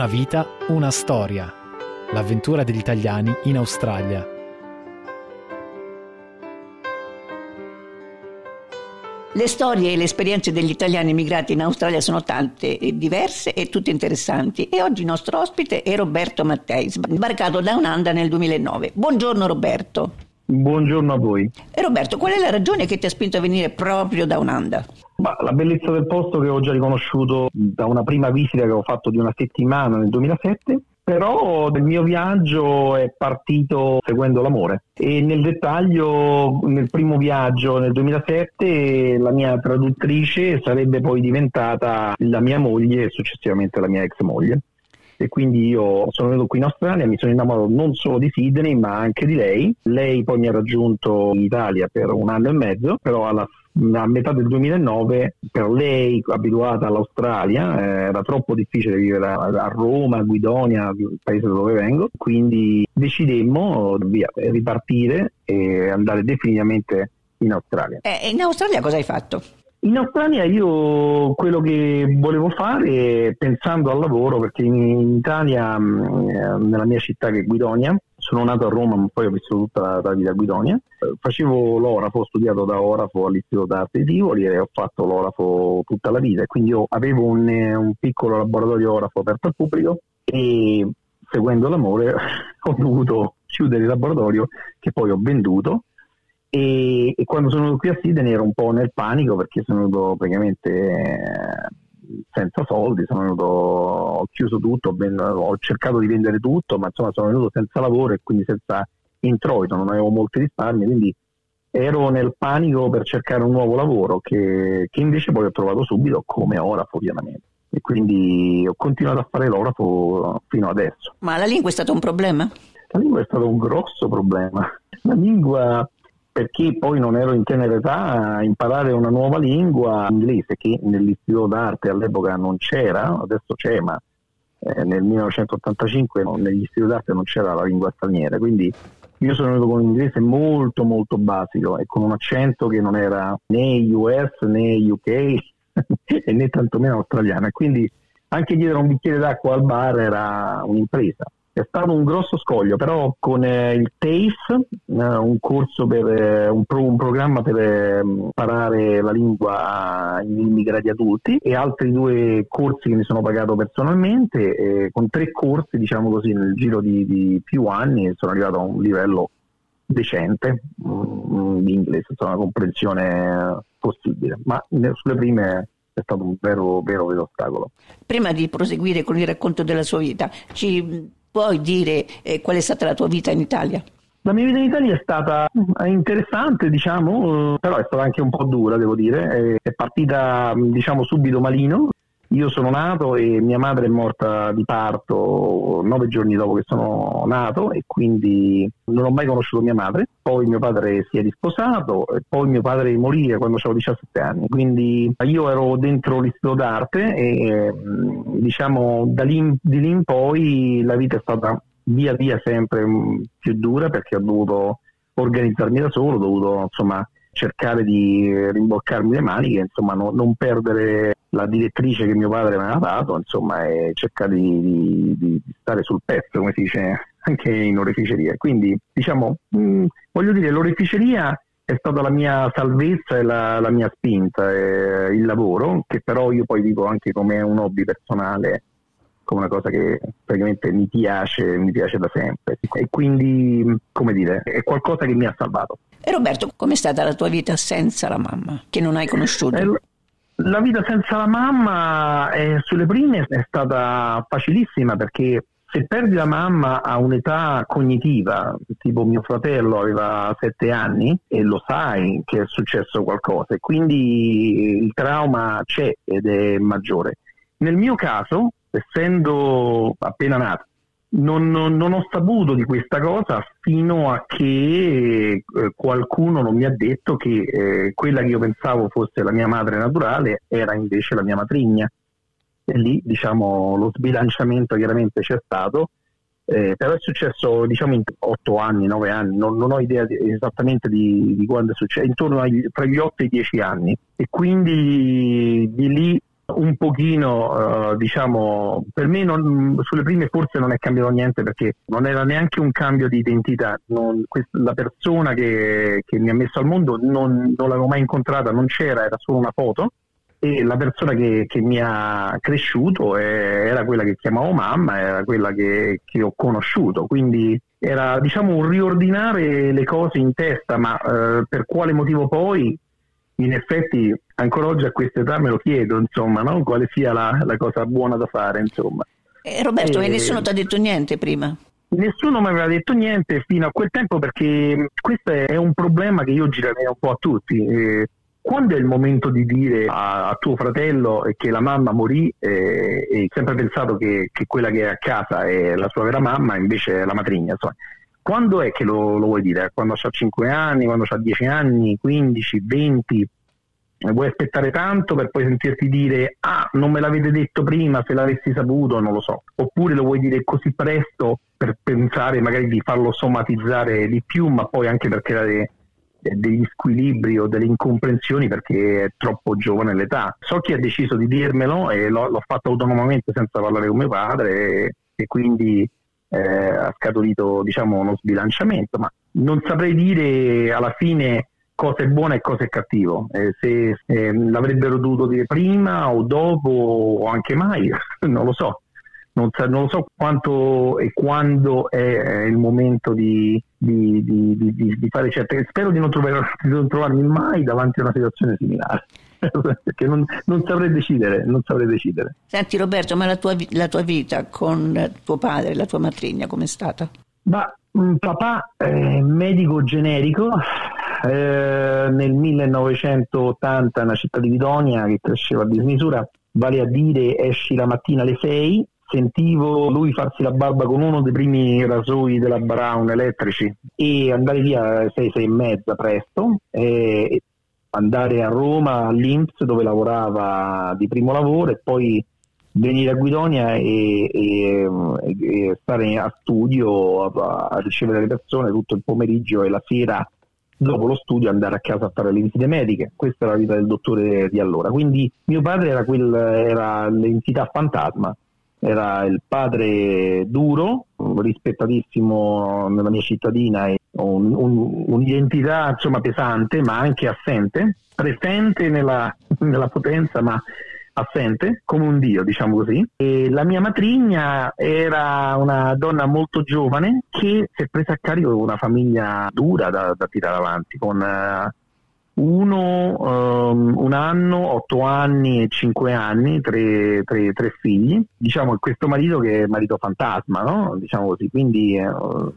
Una vita, una storia. L'avventura degli italiani in Australia. Le storie e le esperienze degli italiani immigrati in Australia sono tante, e diverse e tutte interessanti. E oggi il nostro ospite è Roberto Mattei, sbarcato da Unanda nel 2009. Buongiorno Roberto. Buongiorno a voi. E Roberto, qual è la ragione che ti ha spinto a venire proprio da Unanda? Ma la bellezza del posto che ho già riconosciuto da una prima visita che ho fatto di una settimana nel 2007, però il mio viaggio è partito seguendo l'amore e nel dettaglio nel primo viaggio nel 2007 la mia traduttrice sarebbe poi diventata la mia moglie e successivamente la mia ex moglie e quindi io sono venuto qui in Australia, mi sono innamorato non solo di Sydney ma anche di lei. Lei poi mi ha raggiunto in Italia per un anno e mezzo, però alla a metà del 2009 per lei abituata all'Australia eh, era troppo difficile vivere a, a, Roma, a Guidonia, il paese dove vengo, quindi decidemmo di ripartire e andare definitivamente in Australia. E in Australia cosa hai fatto? In Australia io quello che volevo fare pensando al lavoro, perché in Italia, nella mia città che è Guidonia, sono nato a Roma ma poi ho vissuto tutta la, vita a Guidonia, facevo l'orafo, ho studiato da orafo all'Istituto d'Arte di Tivoli e ho fatto l'orafo tutta la vita, quindi io avevo un, un piccolo laboratorio orafo aperto al pubblico e seguendo l'amore ho dovuto chiudere il laboratorio che poi ho venduto e, e, quando sono venuto qui a Sydney ero un po' nel panico perché sono venuto praticamente eh, senza soldi, sono venuto, ho chiuso tutto, ho cercato di vendere tutto, ma insomma sono venuto senza lavoro e quindi senza introito, non avevo molti risparmi, quindi ero nel panico per cercare un nuovo lavoro che, che invece poi ho trovato subito come orafo ovviamente e quindi ho continuato a fare l'orafo fino adesso. Ma la lingua è stato un problema? La lingua è stato un grosso problema. La lingua perché poi non ero in tenera età imparare una nuova lingua inglese che nell'istituto d'arte all'epoca non c'era, adesso c'è, ma eh, nel 1985 no, negli d'arte non c'era la lingua straniera, quindi io sono venuto con un inglese molto molto basico e con un accento che non era né US né UK né tantomeno australiano quindi anche chiedere un bicchiere d'acqua al bar era un'impresa. È stato un grosso scoglio, però con eh, il TAFE, eh, un corso per eh, un, pro, un, programma per eh, imparare la lingua in immigrati adulti e altri due corsi che mi sono pagato personalmente, con tre corsi, diciamo così, nel giro di, di più anni sono arrivato a un livello decente mm, di inglese, insomma, una comprensione possibile, ma sulle prime è stato un vero, vero, vero ostacolo. Prima di proseguire con il racconto della sua vita, ci Puoi dire eh, qual è stata la tua vita in Italia? La mia vita in Italia è stata eh, interessante, diciamo, però è stata anche un po' dura, devo dire. È partita, diciamo, subito malino. Io sono nato e mia madre è morta di parto nove giorni dopo che sono nato e quindi non ho mai conosciuto mia madre. Poi mio padre si è risposato e poi mio padre morì quando avevo 17 anni. Quindi io ero dentro l'istituto d'arte e diciamo da lì, di lì in poi la vita è stata via via sempre più dura perché ho dovuto organizzarmi da solo, ho dovuto insomma cercare di rimboccarmi le maniche, insomma no, non perdere la direttrice che mio padre mi aveva dato, insomma, e cercare di, di, di, stare sul pezzo, come si dice anche in oreficeria. Quindi, diciamo, mh, mm, voglio dire, l'oreficeria è stata la mia salvezza e la, la mia spinta, eh, il lavoro, che però io poi vivo anche come un hobby personale, come una cosa che praticamente mi piace, mi piace da sempre. E quindi, come dire, è qualcosa che mi ha salvato. E Roberto, com'è stata la tua vita senza la mamma, che non hai conosciuto? Eh, la vita senza la mamma eh, sulle prime è stata facilissima perché se perdi la mamma a un'età cognitiva, tipo mio fratello aveva sette anni e lo sai che è successo qualcosa e quindi il trauma c'è ed è maggiore. Nel mio caso, essendo appena nato, non, non, ho saputo di questa cosa fino a che eh, qualcuno non mi ha detto che eh, quella che io pensavo fosse la mia madre naturale era invece la mia matrigna. E lì, diciamo, lo sbilanciamento chiaramente c'è stato, eh, però è successo, diciamo, in otto anni, nove anni, non, non ho idea di, esattamente di, di, quando è successo, intorno agli, tra gli otto e i dieci anni. E quindi di lì un pochino, uh, diciamo, per me non, sulle prime forse non è cambiato niente perché non era neanche un cambio di identità, non, questa, la persona che, che, mi ha messo al mondo non, non, l'avevo mai incontrata, non c'era, era solo una foto. E la persona che, che mi ha cresciuto è, era quella che chiamavo mamma, era quella che, che ho conosciuto, quindi era diciamo un riordinare le cose in testa, ma uh, per quale motivo poi in effetti ancora oggi a questa età me lo chiedo, insomma, no? quale sia la, la, cosa buona da fare, insomma. Eh, Roberto, e, e nessuno ti ha detto niente prima? Nessuno mi aveva detto niente fino a quel tempo perché questo è un problema che io girerei un po' a tutti. Eh, quando è il momento di dire a, a tuo fratello che la mamma morì eh, e sempre pensato che, che, quella che è a casa è la sua vera mamma, invece è la matrigna? Insomma. Quando è che lo, lo vuoi dire? Quando ha 5 anni, quando ha 10 anni, 15, 20? vuoi aspettare tanto per poi sentirti dire ah non me l'avete detto prima se l'avessi saputo non lo so oppure lo vuoi dire così presto per pensare magari di farlo somatizzare di più ma poi anche per creare degli squilibri o delle incomprensioni perché è troppo giovane l'età so chi ha deciso di dirmelo e l'ho, l'ho fatto autonomamente senza parlare con mio padre e, e quindi eh, ha scaturito diciamo uno sbilanciamento ma non saprei dire alla fine cosa è buono e cosa è cattivo. Eh, se eh, l'avrebbero dovuto dire prima o dopo o anche mai, non lo so. Non, sa, non, so quanto e quando è il momento di, di, di, di fare certe spero di non, trovar, non, trovarmi mai davanti a una situazione similare perché non, non, saprei decidere, non saprei decidere. Senti Roberto, ma la tua, la tua vita con tuo padre, la tua matrigna, com'è stata? Ma un papà eh, medico generico, eh, nel 1980 una città di Vidonia che cresceva a dismisura, vale a dire esci la mattina alle 6, sentivo lui farsi la barba con uno dei primi rasoi della Brown elettrici e andare via alle 6, 6 e mezza presto, e andare a Roma all'Inps dove lavorava di primo lavoro e poi venire a Guidonia e, e, e stare a studio a, a, ricevere le persone tutto il pomeriggio e la sera dopo lo studio andare a casa a fare le visite mediche. Questa era la vita del dottore di allora. Quindi mio padre era, quel, era l'entità fantasma, era il padre duro, rispettatissimo nella mia cittadina, un, un, un'identità insomma pesante ma anche assente, presente nella, nella potenza ma assente, come un dio, diciamo così. E la mia matrigna era una donna molto giovane che si è presa a carico di una famiglia dura da, da tirare avanti, con uh, uno, um, un anno, otto anni e cinque anni, tre, tre, tre figli. Diciamo questo marito che è marito fantasma, no? Diciamo così, quindi... Uh,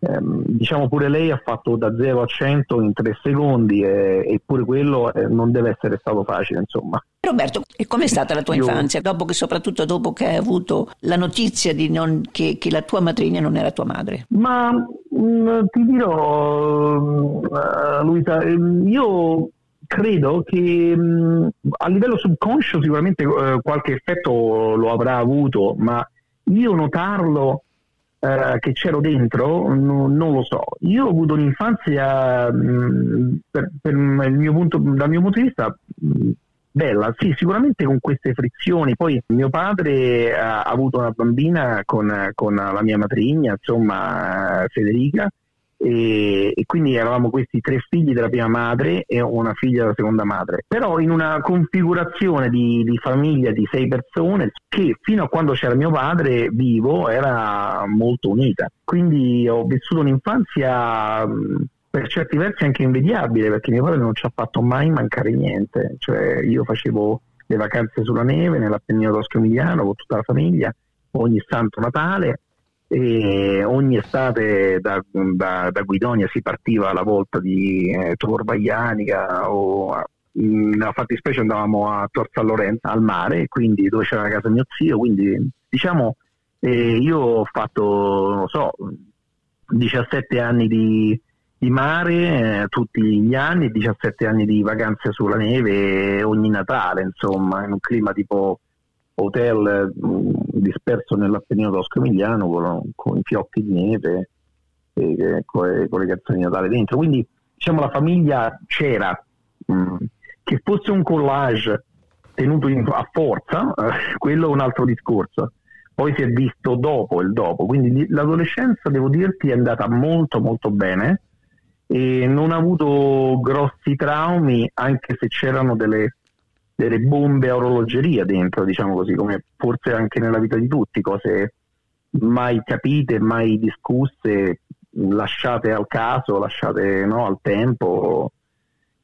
ehm, diciamo pure lei ha fatto da 0 a 100 in 3 secondi e, eppure quello eh, non deve essere stato facile insomma. Roberto, e com'è stata la tua Io... infanzia? Dopo che, soprattutto dopo che hai avuto la notizia non, che, che, la tua matrigna non era tua madre? Ma mm, ti dirò, uh, Luisa, ehm, io credo che mm, a livello subconscio sicuramente uh, qualche effetto lo avrà avuto, ma io notarlo eh, che c'ero dentro, no, non lo so. Io ho avuto un'infanzia, mh, per, per mio punto, dal mio punto di vista, bella, sì, sicuramente con queste frizioni. Poi mio padre ha avuto una bambina con, con la mia matrigna, insomma, Federica, e, e, quindi eravamo questi tre figli della prima madre e una figlia della seconda madre, però in una configurazione di, di, famiglia di sei persone che fino a quando c'era mio padre vivo era molto unita. Quindi ho vissuto un'infanzia per certi versi anche invidiabile perché mio padre non ci ha fatto mai mancare niente, cioè io facevo le vacanze sulla neve nell'Appennino Tosco Emiliano con tutta la famiglia ogni santo Natale e ogni estate da, da, da, Guidonia si partiva alla volta di eh, Tor Baianica o nella fattispecie andavamo a Tor San Lorenzo al mare, quindi dove c'era la casa mio zio, quindi diciamo eh, io ho fatto, non so, 17 anni di, di mare eh, tutti gli anni, 17 anni di vacanze sulla neve ogni Natale, insomma, in un clima tipo hotel mh, mm, disperso nell'Appennino tosco-emiliano con, con, i fiocchi di neve e, e con, le, con, le, canzoni di Natale dentro. Quindi diciamo la famiglia c'era, mh, mm, che fosse un collage tenuto in, a forza, eh, quello è un altro discorso. Poi si è visto dopo il dopo, quindi l'adolescenza, devo dirti, è andata molto molto bene e non ha avuto grossi traumi, anche se c'erano delle, delle bombe a orologeria dentro, diciamo così, come forse anche nella vita di tutti, cose mai capite, mai discusse, lasciate al caso, lasciate no, al tempo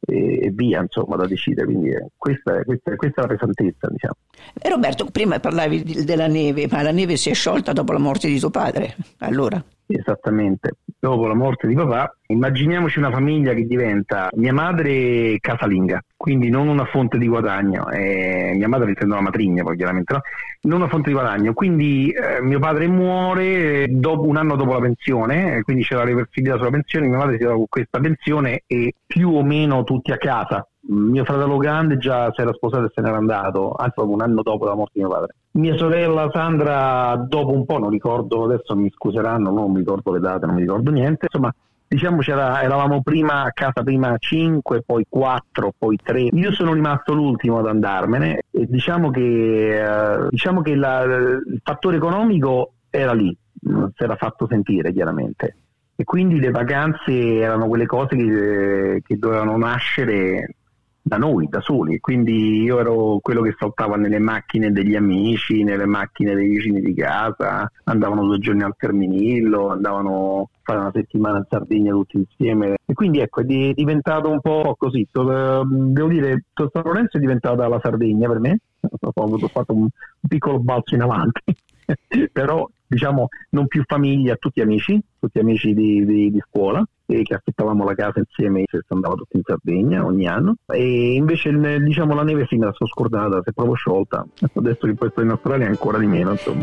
e, via, insomma, da decidere. Quindi eh, questa, questa, questa, è la pesantezza, diciamo. E Roberto, prima parlavi della neve, ma la neve si è sciolta dopo la morte di tuo padre, allora? Esattamente, dopo la morte di papà, immaginiamoci una famiglia che diventa mia madre casalinga, quindi non una fonte di guadagno, eh, mia madre intendo la matrigna poi chiaramente, no? non una fonte di guadagno, quindi eh, mio padre muore dopo, un anno dopo la pensione, quindi c'era la reversibilità sulla pensione, mia madre si trova con questa pensione e più o meno tutti a casa, mio fratello grande già si era sposato e se n'era andato, anzi proprio un anno dopo la morte di mio padre. Mia sorella Sandra, dopo un po', non ricordo, adesso mi scuseranno, non mi ricordo le date, non mi ricordo niente, insomma, diciamo eravamo prima a casa prima 5, poi 4, poi 3. Io sono rimasto l'ultimo ad andarmene e diciamo che, eh, diciamo che la, il fattore economico era lì, si era fatto sentire chiaramente. E quindi le vacanze erano quelle cose che, che dovevano nascere da noi, da soli. Quindi io ero quello che saltava nelle macchine degli amici, nelle macchine dei vicini di casa, andavano due giorni al Terminillo, andavano a fare una settimana in Sardegna tutti insieme. E quindi ecco, è diventato un po' così. Devo dire, San Lorenzo è diventata la Sardegna per me. Ho fatto un, piccolo balzo in avanti. però diciamo non più famiglia, tutti amici, tutti amici di, di, di scuola e che affittavamo la casa insieme si andava tutti in Sardegna ogni anno. E invece diciamo la neve sì me la sono scordata, si è proprio sciolta. Adesso che poi sto in Australia ancora di meno insomma